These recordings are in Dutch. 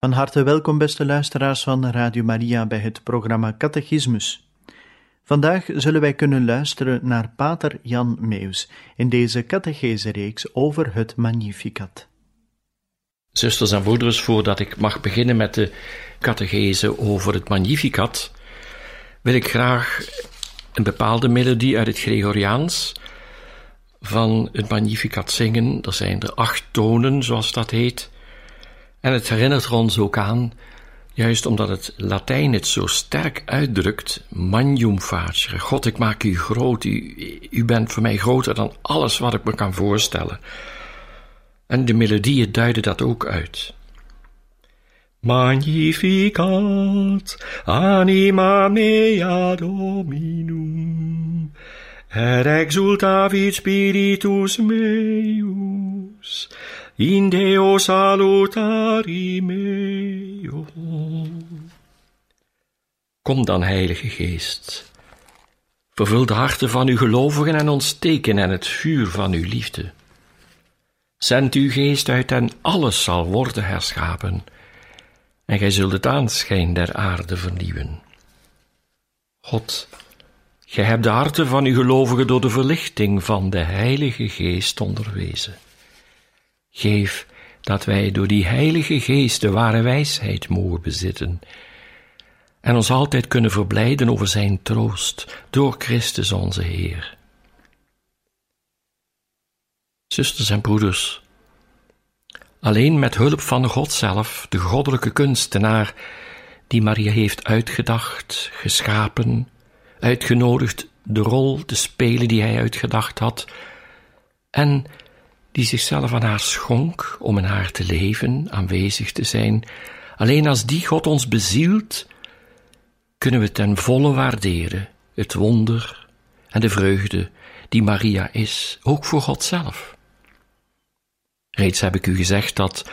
Van harte welkom, beste luisteraars van Radio Maria, bij het programma Catechismus. Vandaag zullen wij kunnen luisteren naar Pater Jan Meus in deze catechese-reeks over het Magnificat. Zusters en broeders, voordat ik mag beginnen met de catechese over het Magnificat, wil ik graag een bepaalde melodie uit het Gregoriaans van het Magnificat zingen. Er zijn er acht tonen, zoals dat heet. En het herinnert ons ook aan, juist omdat het Latijn het zo sterk uitdrukt, magnum facere. God, ik maak u groot, u, u bent voor mij groter dan alles wat ik me kan voorstellen. En de melodieën duiden dat ook uit. Magnificat anima mea dominum, et exultavit spiritus meus, in Deo salutari meo. Kom dan, Heilige Geest, vervul de harten van uw gelovigen en ontsteken en het vuur van uw liefde. Zend uw geest uit en alles zal worden herschapen, en gij zult het aanschijn der aarde vernieuwen. God, gij hebt de harten van uw gelovigen door de verlichting van de Heilige Geest onderwezen. Geef dat wij door die Heilige Geest de ware wijsheid mogen bezitten en ons altijd kunnen verblijden over Zijn troost door Christus onze Heer. Zusters en broeders, alleen met hulp van God zelf, de goddelijke kunstenaar, die Maria heeft uitgedacht, geschapen, uitgenodigd de rol te spelen die hij uitgedacht had, en die zichzelf aan haar schonk om in haar te leven, aanwezig te zijn. Alleen als die God ons bezielt, kunnen we ten volle waarderen het wonder en de vreugde die Maria is, ook voor God zelf. Reeds heb ik u gezegd dat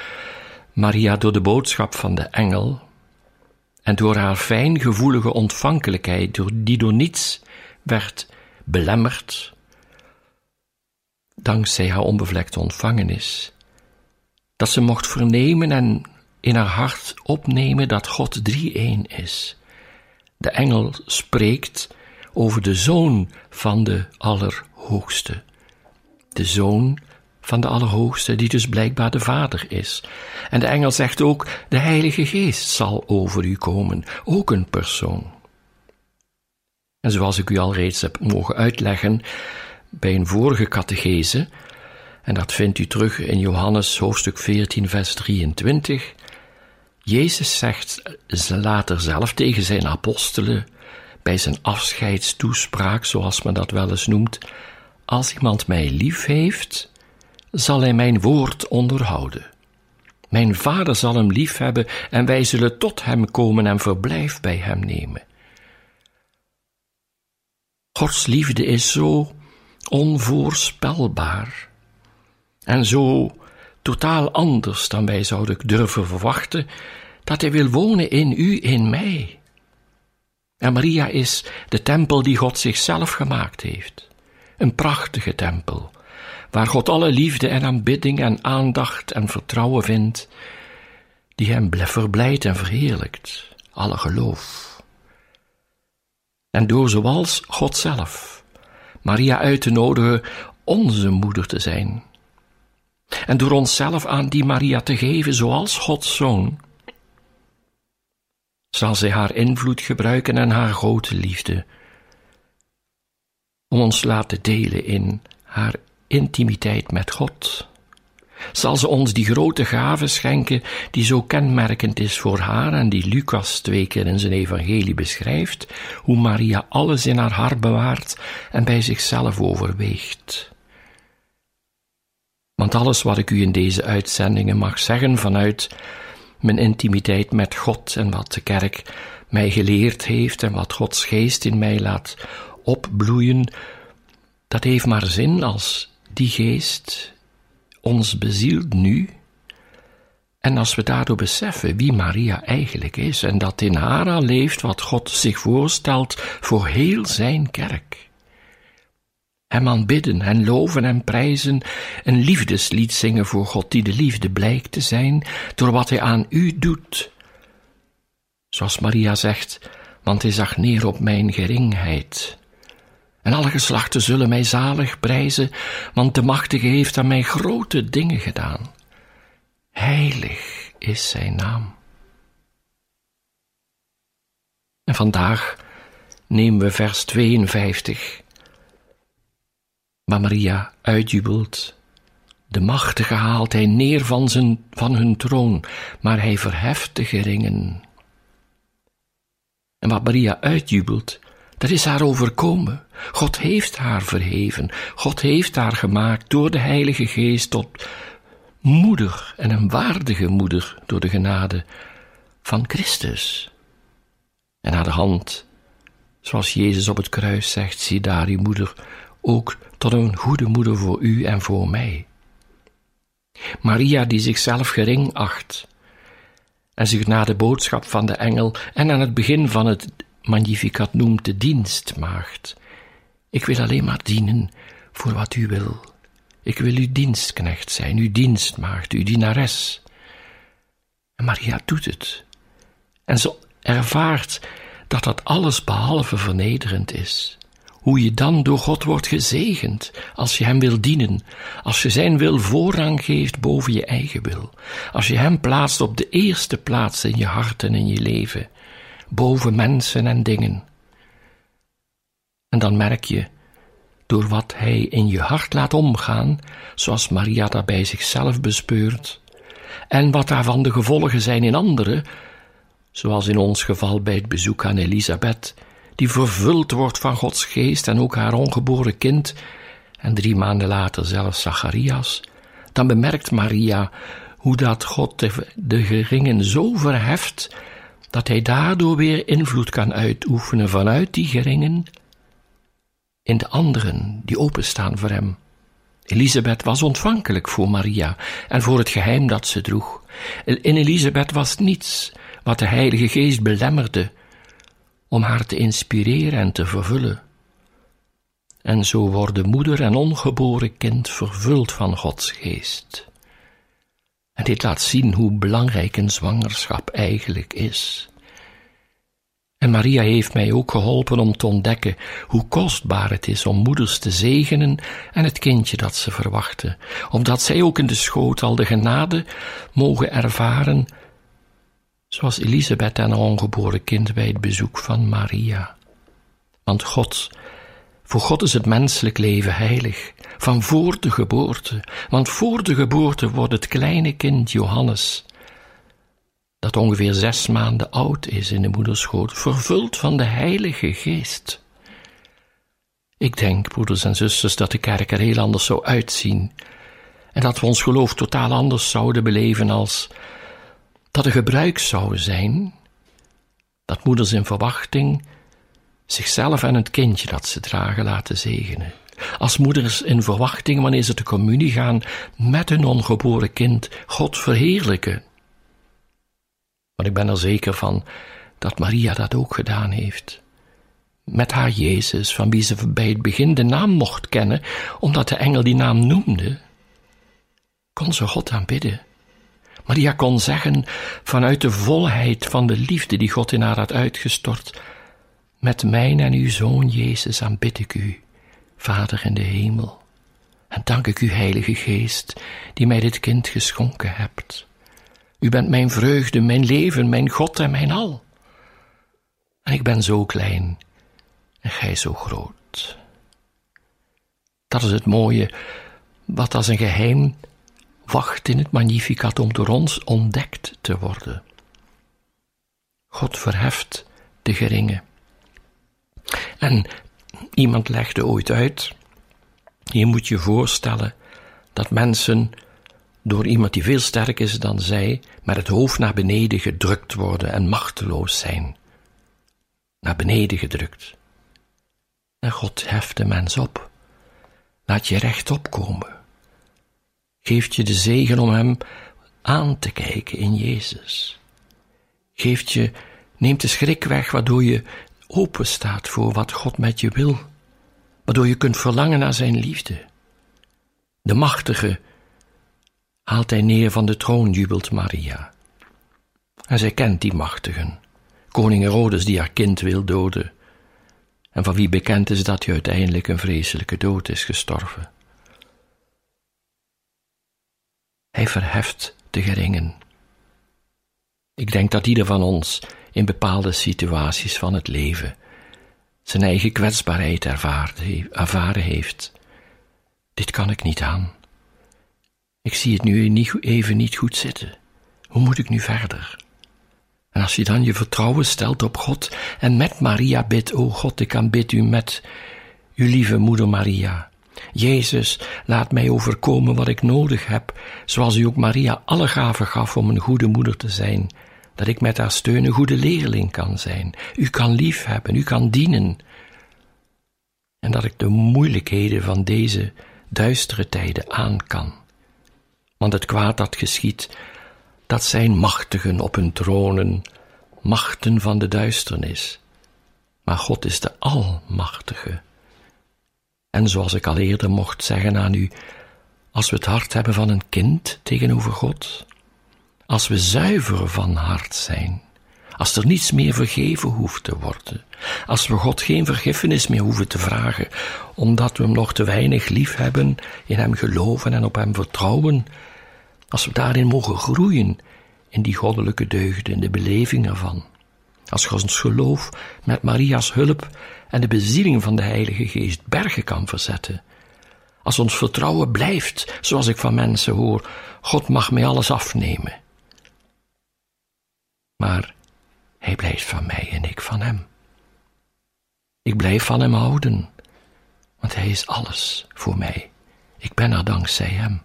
Maria door de boodschap van de engel en door haar fijngevoelige ontvankelijkheid, die door niets werd belemmerd, dankzij haar onbevlekte ontvangenis, dat ze mocht vernemen en in haar hart opnemen dat God drie-een is. De engel spreekt over de Zoon van de Allerhoogste. De Zoon van de Allerhoogste, die dus blijkbaar de Vader is. En de engel zegt ook, de Heilige Geest zal over u komen, ook een persoon. En zoals ik u al reeds heb mogen uitleggen, bij een vorige catechese, en dat vindt u terug in Johannes hoofdstuk 14, vers 23. Jezus zegt later zelf tegen zijn apostelen, bij zijn afscheidstoespraak, zoals men dat wel eens noemt, als iemand mij lief heeft, zal hij mijn woord onderhouden. Mijn vader zal hem lief hebben en wij zullen tot hem komen en verblijf bij hem nemen. Gods liefde is zo onvoorspelbaar en zo totaal anders dan wij zouden durven verwachten, dat Hij wil wonen in u, in mij. En Maria is de tempel die God zichzelf gemaakt heeft. Een prachtige tempel, waar God alle liefde en aanbidding en aandacht en vertrouwen vindt, die Hem verblijdt en verheerlijkt, alle geloof. En door zoals God zelf Maria uit te nodigen onze moeder te zijn. En door onszelf aan die Maria te geven zoals Gods zoon, zal zij haar invloed gebruiken en haar grote liefde om ons laten delen in haar intimiteit met God. Zal ze ons die grote gave schenken die zo kenmerkend is voor haar en die Lucas twee keer in zijn evangelie beschrijft, hoe Maria alles in haar hart bewaart en bij zichzelf overweegt. Want alles wat ik u in deze uitzendingen mag zeggen vanuit mijn intimiteit met God en wat de kerk mij geleerd heeft en wat Gods geest in mij laat opbloeien, dat heeft maar zin als die geest ons bezielt nu. En als we daardoor beseffen wie Maria eigenlijk is en dat in haar al leeft wat God zich voorstelt voor heel zijn kerk. Hem aanbidden en loven en prijzen, een liefdeslied zingen voor God die de liefde blijkt te zijn door wat hij aan u doet. Zoals Maria zegt, want hij zag neer op mijn geringheid. En alle geslachten zullen mij zalig prijzen, want de Machtige heeft aan mij grote dingen gedaan. Heilig is zijn naam. En vandaag nemen we vers 52, waar Maria uitjubelt. De machtige haalt hij neer van, zijn, van hun troon, maar hij verheft de geringen. En wat Maria uitjubelt, dat is haar overkomen. God heeft haar verheven. God heeft haar gemaakt door de Heilige Geest tot moeder en een waardige moeder door de genade van Christus. En de hand, zoals Jezus op het kruis zegt, zie daar uw moeder, ook tot een goede moeder voor u en voor mij. Maria die zichzelf gering acht en zich na de boodschap van de engel en aan het begin van het Magnificat noemt de dienstmaagd. Ik wil alleen maar dienen voor wat u wil. Ik wil uw dienstknecht zijn, uw dienstmaagd, uw dienares. En Maria doet het. En ze ervaart dat dat alles behalve vernederend is. Hoe je dan door God wordt gezegend als je Hem wil dienen, als je Zijn wil voorrang geeft boven je eigen wil, als je Hem plaatst op de eerste plaats in je hart en in je leven boven mensen en dingen. En dan merk je, door wat hij in je hart laat omgaan, zoals Maria dat bij zichzelf bespeurt, en wat daarvan de gevolgen zijn in anderen, zoals in ons geval bij het bezoek aan Elisabeth, die vervuld wordt van Gods geest en ook haar ongeboren kind, en drie maanden later zelfs Zacharias, dan bemerkt Maria hoe dat God de, de geringen zo verheft dat hij daardoor weer invloed kan uitoefenen vanuit die geringen in de anderen die openstaan voor hem. Elisabeth was ontvankelijk voor Maria en voor het geheim dat ze droeg. In Elisabeth was niets wat de Heilige Geest belemmerde om haar te inspireren en te vervullen. En zo worden moeder en ongeboren kind vervuld van Gods geest. En dit laat zien hoe belangrijk een zwangerschap eigenlijk is. En Maria heeft mij ook geholpen om te ontdekken hoe kostbaar het is om moeders te zegenen en het kindje dat ze verwachten, opdat zij ook in de schoot al de genade mogen ervaren, zoals Elisabeth en haar ongeboren kind bij het bezoek van Maria. Want God, voor God is het menselijk leven heilig, van voor de geboorte, want voor de geboorte wordt het kleine kind Johannes, dat ongeveer zes maanden oud is in de moederschoot, vervuld van de Heilige Geest. Ik denk, broeders en zusters, dat de kerk er heel anders zou uitzien en dat we ons geloof totaal anders zouden beleven als dat er gebruik zou zijn dat moeders in verwachting zichzelf en het kindje dat ze dragen laten zegenen. Als moeders in verwachting, wanneer ze te communie gaan, met hun ongeboren kind God verheerlijken. Want ik ben er zeker van dat Maria dat ook gedaan heeft. Met haar Jezus, van wie ze bij het begin de naam mocht kennen, omdat de engel die naam noemde, kon ze God aanbidden. Maria kon zeggen, vanuit de volheid van de liefde die God in haar had uitgestort, met mijn en uw zoon Jezus aanbid ik u, Vader in de hemel. En dank ik u, Heilige Geest, die mij dit kind geschonken hebt. U bent mijn vreugde, mijn leven, mijn God en mijn al. En ik ben zo klein en gij zo groot. Dat is het mooie, wat als een geheim wacht in het Magnificat om door ons ontdekt te worden. God verheft de geringe. En iemand legde ooit uit, je moet je voorstellen dat mensen door iemand die veel sterker is dan zij, met het hoofd naar beneden gedrukt worden en machteloos zijn. Naar beneden gedrukt. En God heft de mens op. Laat je rechtop komen. Geeft je de zegen om hem aan te kijken in Jezus. Geeft je, neemt de schrik weg, waardoor je open staat voor wat God met je wil. Waardoor je kunt verlangen naar zijn liefde. De machtige haalt hij neer van de troon, jubelt Maria. En zij kent die machtigen. Koning Herodes die haar kind wil doden. En van wie bekend is dat hij uiteindelijk een vreselijke dood is gestorven. Hij verheft de geringen. Ik denk dat ieder van ons in bepaalde situaties van het leven zijn eigen kwetsbaarheid ervaren heeft. Dit kan ik niet aan. Ik zie het nu even niet goed zitten. Hoe moet ik nu verder? En als je dan je vertrouwen stelt op God en met Maria bidt, o God, ik aanbid u met uw lieve moeder Maria. Jezus, laat mij overkomen wat ik nodig heb, zoals u ook Maria alle gaven gaf om een goede moeder te zijn, dat ik met haar steun een goede leerling kan zijn, u kan liefhebben, u kan dienen, en dat ik de moeilijkheden van deze duistere tijden aan kan. Want het kwaad dat geschiet, dat zijn machtigen op hun tronen, machten van de duisternis. Maar God is de Almachtige. En zoals ik al eerder mocht zeggen aan u, als we het hart hebben van een kind tegenover God, als we zuiver van hart zijn, als er niets meer vergeven hoeft te worden, als we God geen vergiffenis meer hoeven te vragen, omdat we Hem nog te weinig lief hebben, in Hem geloven en op Hem vertrouwen, als we daarin mogen groeien, in die goddelijke deugden, in de beleving ervan. Als ons geloof met Maria's hulp en de bezieling van de Heilige Geest bergen kan verzetten. Als ons vertrouwen blijft, zoals ik van mensen hoor, God mag mij alles afnemen. Maar Hij blijft van mij en ik van Hem. Ik blijf van Hem houden, want Hij is alles voor mij. Ik ben er dankzij Hem.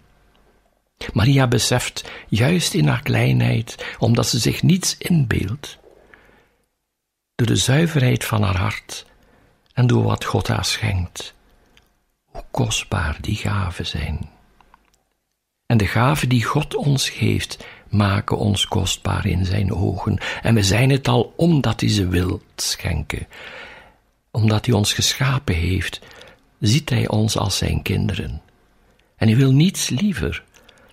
Maria beseft, juist in haar kleinheid, omdat ze zich niets inbeeldt, door de zuiverheid van haar hart en door wat God haar schenkt, hoe kostbaar die gaven zijn. En de gaven die God ons geeft, maken ons kostbaar in zijn ogen. En we zijn het al omdat hij ze wil schenken. Omdat hij ons geschapen heeft, ziet hij ons als zijn kinderen. En hij wil niets liever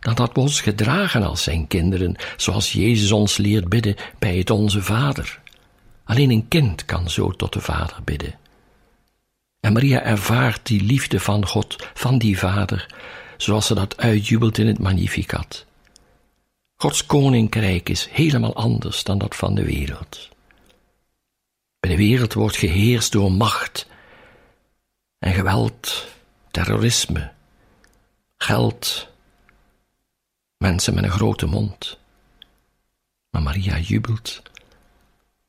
dan dat we ons gedragen als zijn kinderen, zoals Jezus ons leert bidden bij het Onze Vader. Alleen een kind kan zo tot de Vader bidden. En Maria ervaart die liefde van God, van die Vader, zoals ze dat uitjubelt in het Magnificat. Gods koninkrijk is helemaal anders dan dat van de wereld. Bij de wereld wordt geheerst door macht en geweld, terrorisme, geld, mensen met een grote mond. Maar Maria jubelt.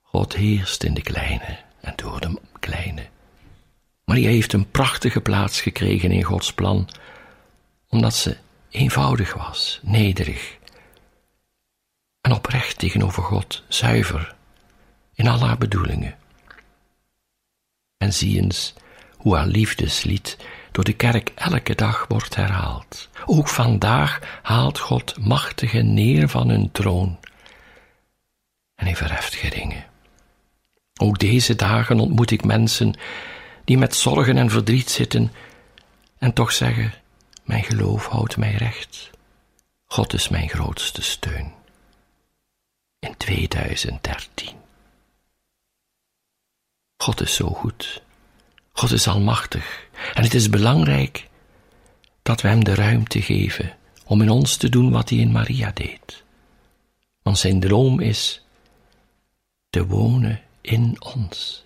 God heerst in de kleine en door de kleine. Maria heeft een prachtige plaats gekregen in Gods plan, omdat ze eenvoudig was, nederig en oprecht tegenover God, zuiver in al haar bedoelingen. En zie eens hoe haar liefdeslied door de kerk elke dag wordt herhaald. Ook vandaag haalt God machtigen neer van hun troon en hij verheft geringen. Ook deze dagen ontmoet ik mensen die met zorgen en verdriet zitten en toch zeggen: Mijn geloof houdt mij recht. God is mijn grootste steun. In 2013. God is zo goed. God is almachtig. En het is belangrijk dat we Hem de ruimte geven om in ons te doen wat Hij in Maria deed. Want zijn droom is te wonen in ons.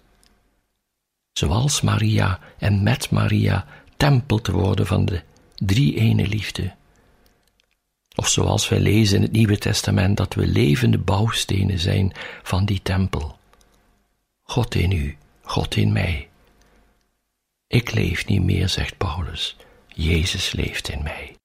Zoals Maria en met Maria tempel te worden van de drie ene liefde. Of zoals wij lezen in het Nieuwe Testament dat we levende bouwstenen zijn van die tempel. God in u, God in mij. Ik leef niet meer, zegt Paulus. Jezus leeft in mij.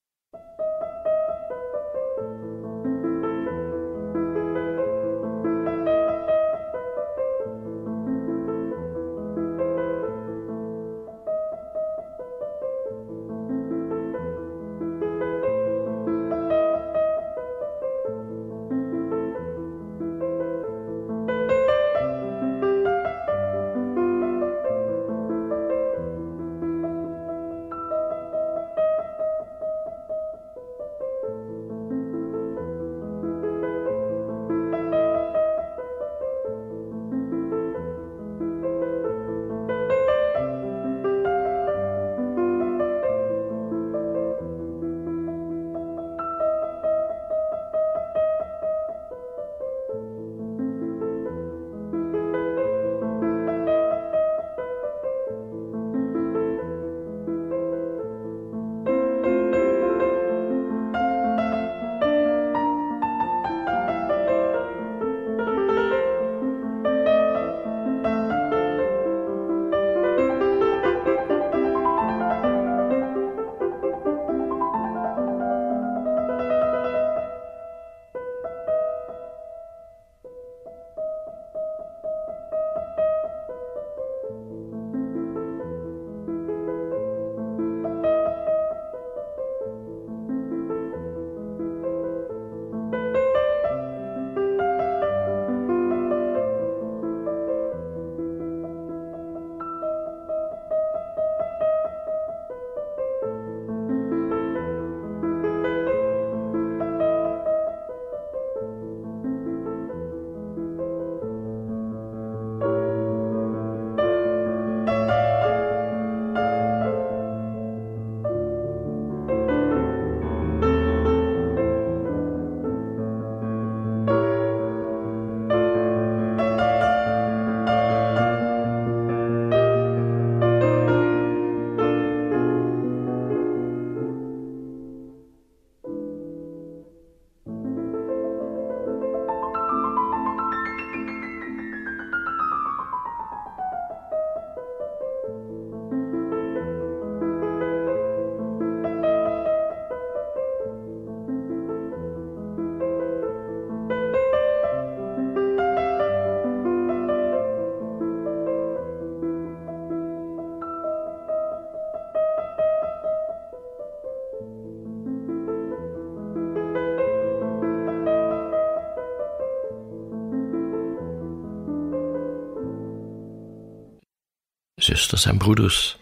Zusters en broeders.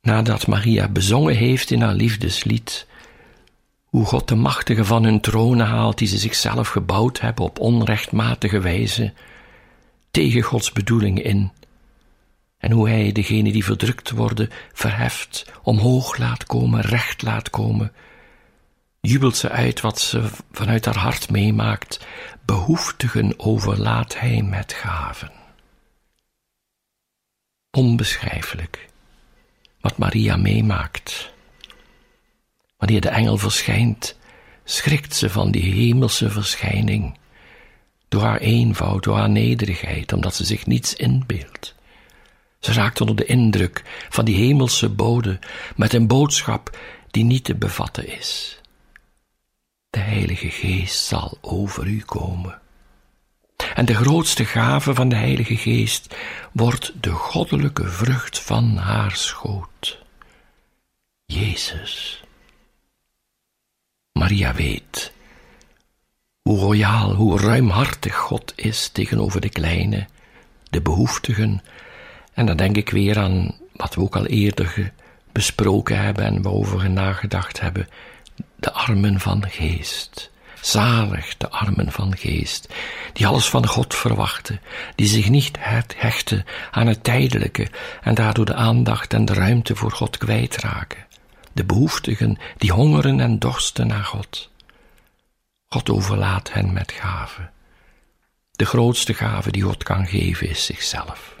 Nadat Maria bezongen heeft in haar liefdeslied, hoe God de machtigen van hun tronen haalt die ze zichzelf gebouwd hebben op onrechtmatige wijze, tegen Gods bedoeling in, en hoe Hij degene die verdrukt worden verheft, omhoog laat komen, recht laat komen, jubelt ze uit wat ze vanuit haar hart meemaakt, behoeftigen overlaat Hij met gaven onbeschrijfelijk wat Maria meemaakt. Wanneer de engel verschijnt, schrikt ze van die hemelse verschijning, door haar eenvoud, door haar nederigheid, omdat ze zich niets inbeeldt. Ze raakt onder de indruk van die hemelse bode met een boodschap die niet te bevatten is. De Heilige Geest zal over u komen. En de grootste gave van de Heilige Geest wordt de goddelijke vrucht van haar schoot. Jezus. Maria weet hoe royaal, hoe ruimhartig God is tegenover de kleine, de behoeftigen. En dan denk ik weer aan wat we ook al eerder besproken hebben en waarover we nagedacht hebben: de armen van geest. Zalig de armen van geest, die alles van God verwachten, die zich niet hechten aan het tijdelijke en daardoor de aandacht en de ruimte voor God kwijtraken. de behoeftigen die hongeren en dorsten naar God. God overlaat hen met gaven. De grootste gave die God kan geven is zichzelf.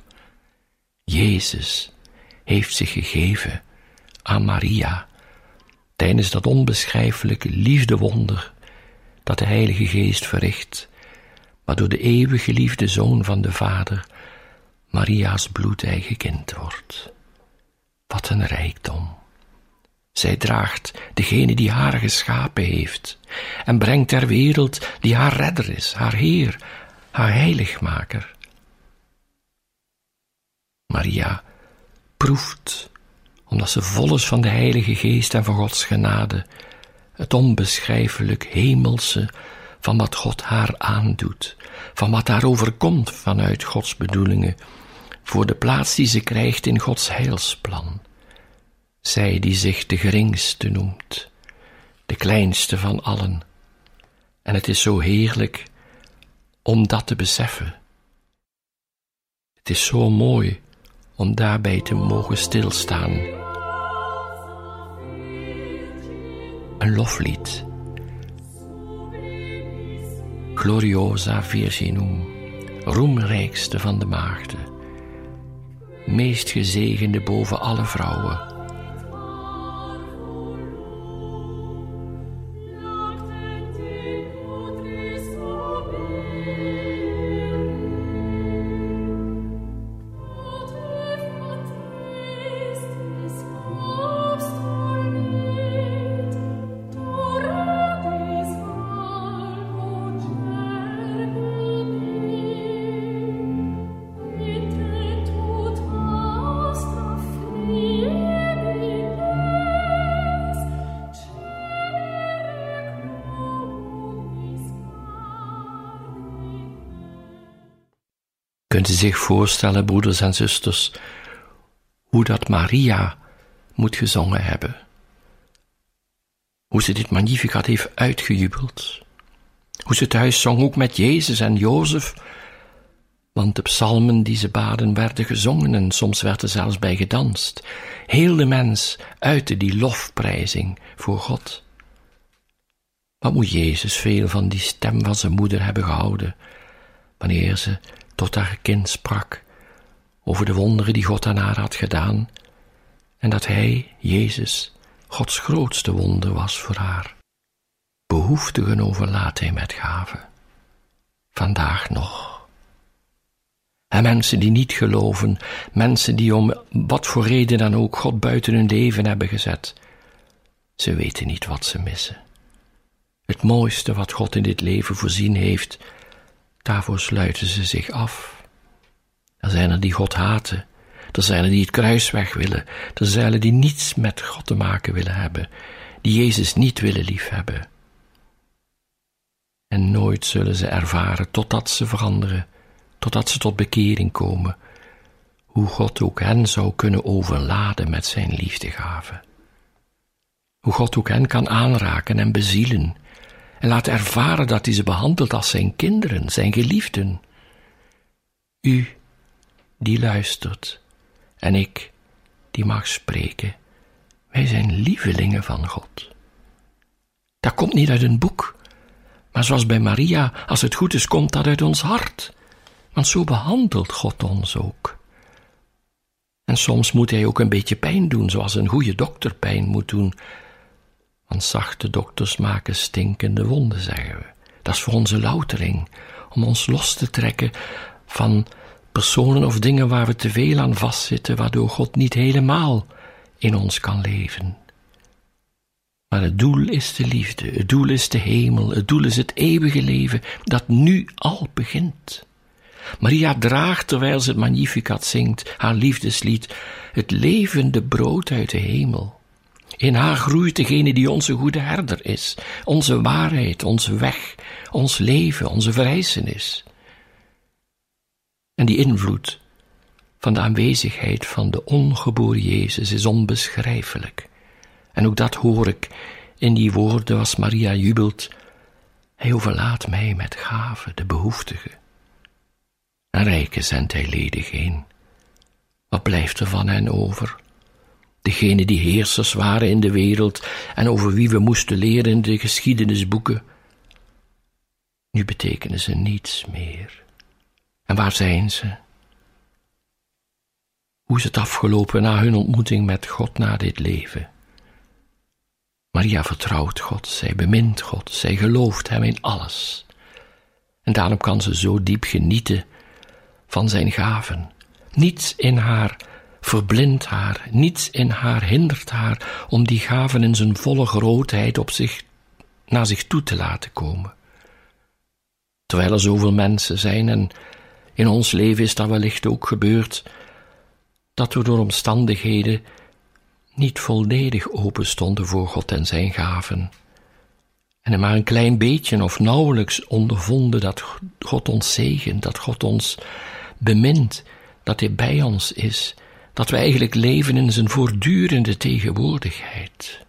Jezus heeft zich gegeven aan Maria tijdens dat onbeschrijfelijke liefdewonder dat de Heilige Geest verricht, waardoor de eeuwig geliefde Zoon van de Vader Maria's bloedeigen kind wordt. Wat een rijkdom! Zij draagt degene die haar geschapen heeft en brengt ter wereld die haar redder is, haar Heer, haar heiligmaker. Maria proeft, omdat ze vol is van de Heilige Geest en van Gods genade, het onbeschrijfelijk hemelse van wat God haar aandoet, van wat haar overkomt vanuit Gods bedoelingen, voor de plaats die ze krijgt in Gods heilsplan. Zij die zich de geringste noemt, de kleinste van allen. En het is zo heerlijk om dat te beseffen. Het is zo mooi om daarbij te mogen stilstaan. Een loflied. Gloriosa Virginum, roemrijkste van de maagden, meest gezegende boven alle vrouwen Kunt u zich voorstellen, broeders en zusters, hoe dat Maria moet gezongen hebben? Hoe ze dit magnificat heeft uitgejubeld? Hoe ze thuis zong ook met Jezus en Jozef? Want de psalmen die ze baden werden gezongen en soms werd er zelfs bij gedanst. Heel de mens uitte die lofprijzing voor God. Wat moet Jezus veel van die stem van zijn moeder hebben gehouden, wanneer ze tot haar kind sprak over de wonderen die God aan haar had gedaan en dat Hij, Jezus, Gods grootste wonder was voor haar. Behoeftigen overlaat Hij met gaven. Vandaag nog. En mensen die niet geloven, mensen die om wat voor reden dan ook God buiten hun leven hebben gezet, ze weten niet wat ze missen. Het mooiste wat God in dit leven voorzien heeft, Daarvoor sluiten ze zich af. Er zijn er die God haten. Er zijn er die het kruis weg willen. Er zijn er die niets met God te maken willen hebben. Die Jezus niet willen liefhebben. En nooit zullen ze ervaren totdat ze veranderen, totdat ze tot bekering komen, hoe God ook hen zou kunnen overladen met zijn liefdegave. Hoe God ook hen kan aanraken en bezielen en laat ervaren dat hij ze behandelt als zijn kinderen, zijn geliefden. U die luistert en ik die mag spreken, wij zijn lievelingen van God. Dat komt niet uit een boek, maar zoals bij Maria, als het goed is, komt dat uit ons hart. Want zo behandelt God ons ook. En soms moet hij ook een beetje pijn doen, zoals een goede dokter pijn moet doen, want zachte dokters maken stinkende wonden, zeggen we. Dat is voor onze loutering, om ons los te trekken van personen of dingen waar we te veel aan vastzitten, waardoor God niet helemaal in ons kan leven. Maar het doel is de liefde, het doel is de hemel, het doel is het eeuwige leven dat nu al begint. Maria draagt, terwijl ze het Magnificat zingt, haar liefdeslied, het levende brood uit de hemel. In haar groeit degene die onze goede herder is, onze waarheid, onze weg, ons leven, onze verrijzenis. En die invloed van de aanwezigheid van de ongeboren Jezus is onbeschrijfelijk. En ook dat hoor ik in die woorden als Maria jubelt. Hij overlaat mij met gaven, de behoeftige. En rijken zendt hij ledig heen. Wat blijft er van hen over? Degene die heersers waren in de wereld en over wie we moesten leren in de geschiedenisboeken. Nu betekenen ze niets meer. En waar zijn ze? Hoe is het afgelopen na hun ontmoeting met God na dit leven? Maria vertrouwt God, zij bemint God, zij gelooft Hem in alles. En daarom kan ze zo diep genieten van Zijn gaven. Niets in haar verblindt haar, niets in haar hindert haar om die gaven in zijn volle grootheid op zich, naar zich toe te laten komen. Terwijl er zoveel mensen zijn en in ons leven is dat wellicht ook gebeurd, dat we door omstandigheden niet volledig open stonden voor God en zijn gaven. En maar een klein beetje of nauwelijks ondervonden dat God ons zegent, dat God ons bemint, dat Hij bij ons is, dat we eigenlijk leven in zijn voortdurende tegenwoordigheid.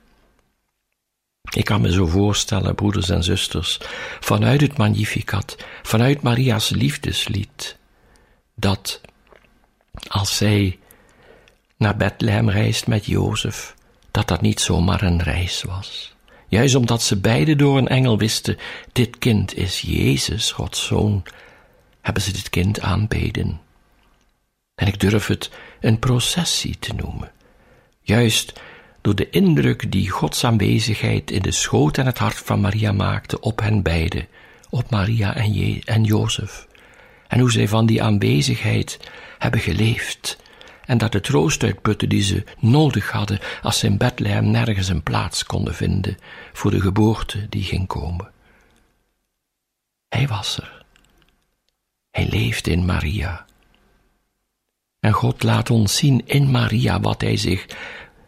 Ik kan me zo voorstellen, broeders en zusters, vanuit het Magnificat, vanuit Maria's liefdeslied, dat als zij naar Bethlehem reist met Jozef, dat dat niet zomaar een reis was. Juist omdat ze beide door een engel wisten, dit kind is Jezus, Gods Zoon, hebben ze dit kind aanbeden. En ik durf het een processie te noemen. Juist door de indruk die Gods aanwezigheid in de schoot en het hart van Maria maakte op hen beiden, op Maria en, en Jozef. En hoe zij van die aanwezigheid hebben geleefd en dat de troost uitputten die ze nodig hadden als ze in Bethlehem nergens een plaats konden vinden voor de geboorte die ging komen. Hij was er. Hij leefde in Maria. God laat ons zien in Maria wat Hij zich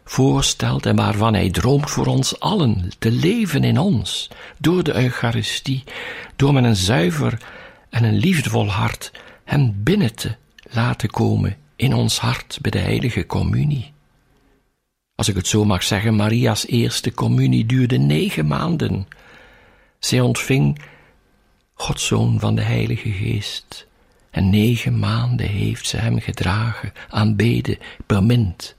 voorstelt en waarvan Hij droomt voor ons allen te leven in ons, door de Eucharistie, door met een zuiver en een liefdevol hart Hem binnen te laten komen in ons hart bij de heilige communie. Als ik het zo mag zeggen, Maria's eerste communie duurde negen maanden. Zij ontving Gods Zoon van de Heilige Geest. En negen maanden heeft ze hem gedragen, aanbeden, bemind,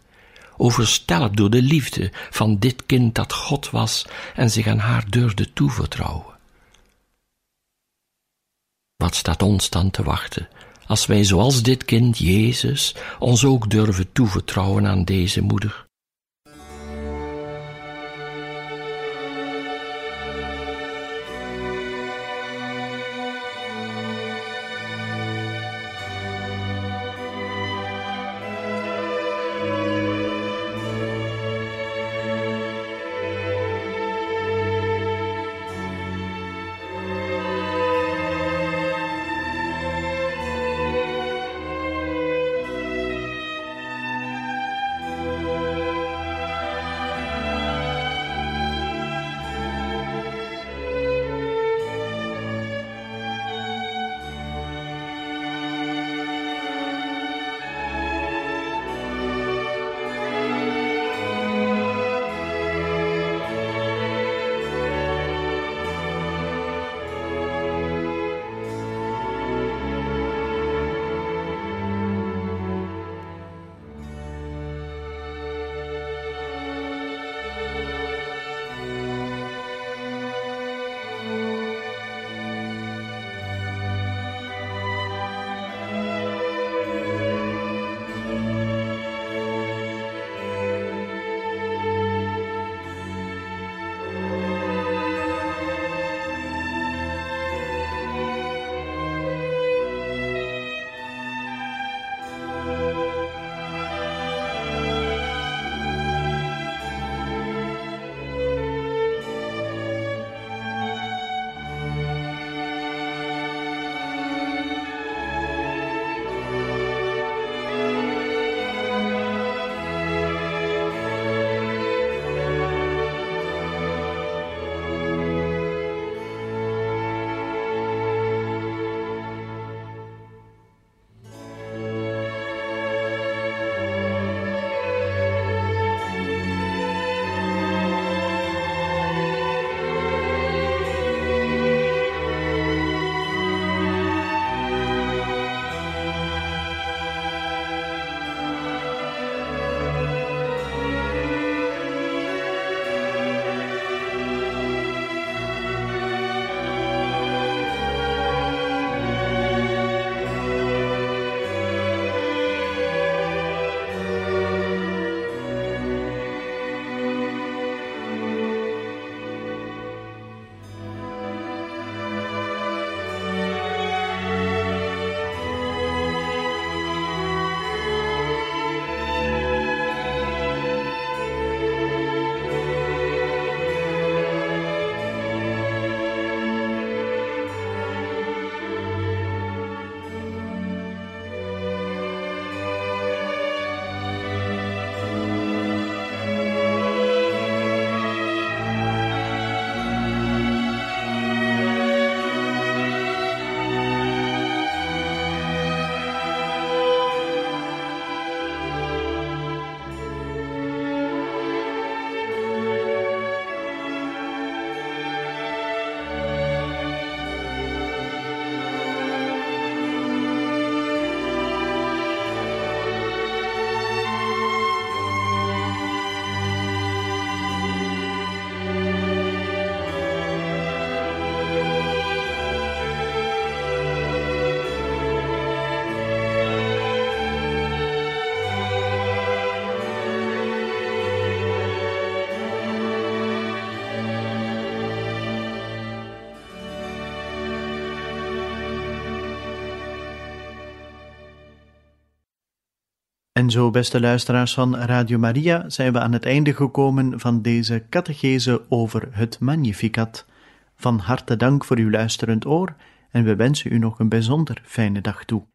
overstelpt door de liefde van dit kind dat God was en zich aan haar durfde toevertrouwen. Wat staat ons dan te wachten als wij zoals dit kind Jezus ons ook durven toevertrouwen aan deze moeder? En zo, beste luisteraars van Radio Maria, zijn we aan het einde gekomen van deze catechese over het Magnificat. Van harte dank voor uw luisterend oor en we wensen u nog een bijzonder fijne dag toe.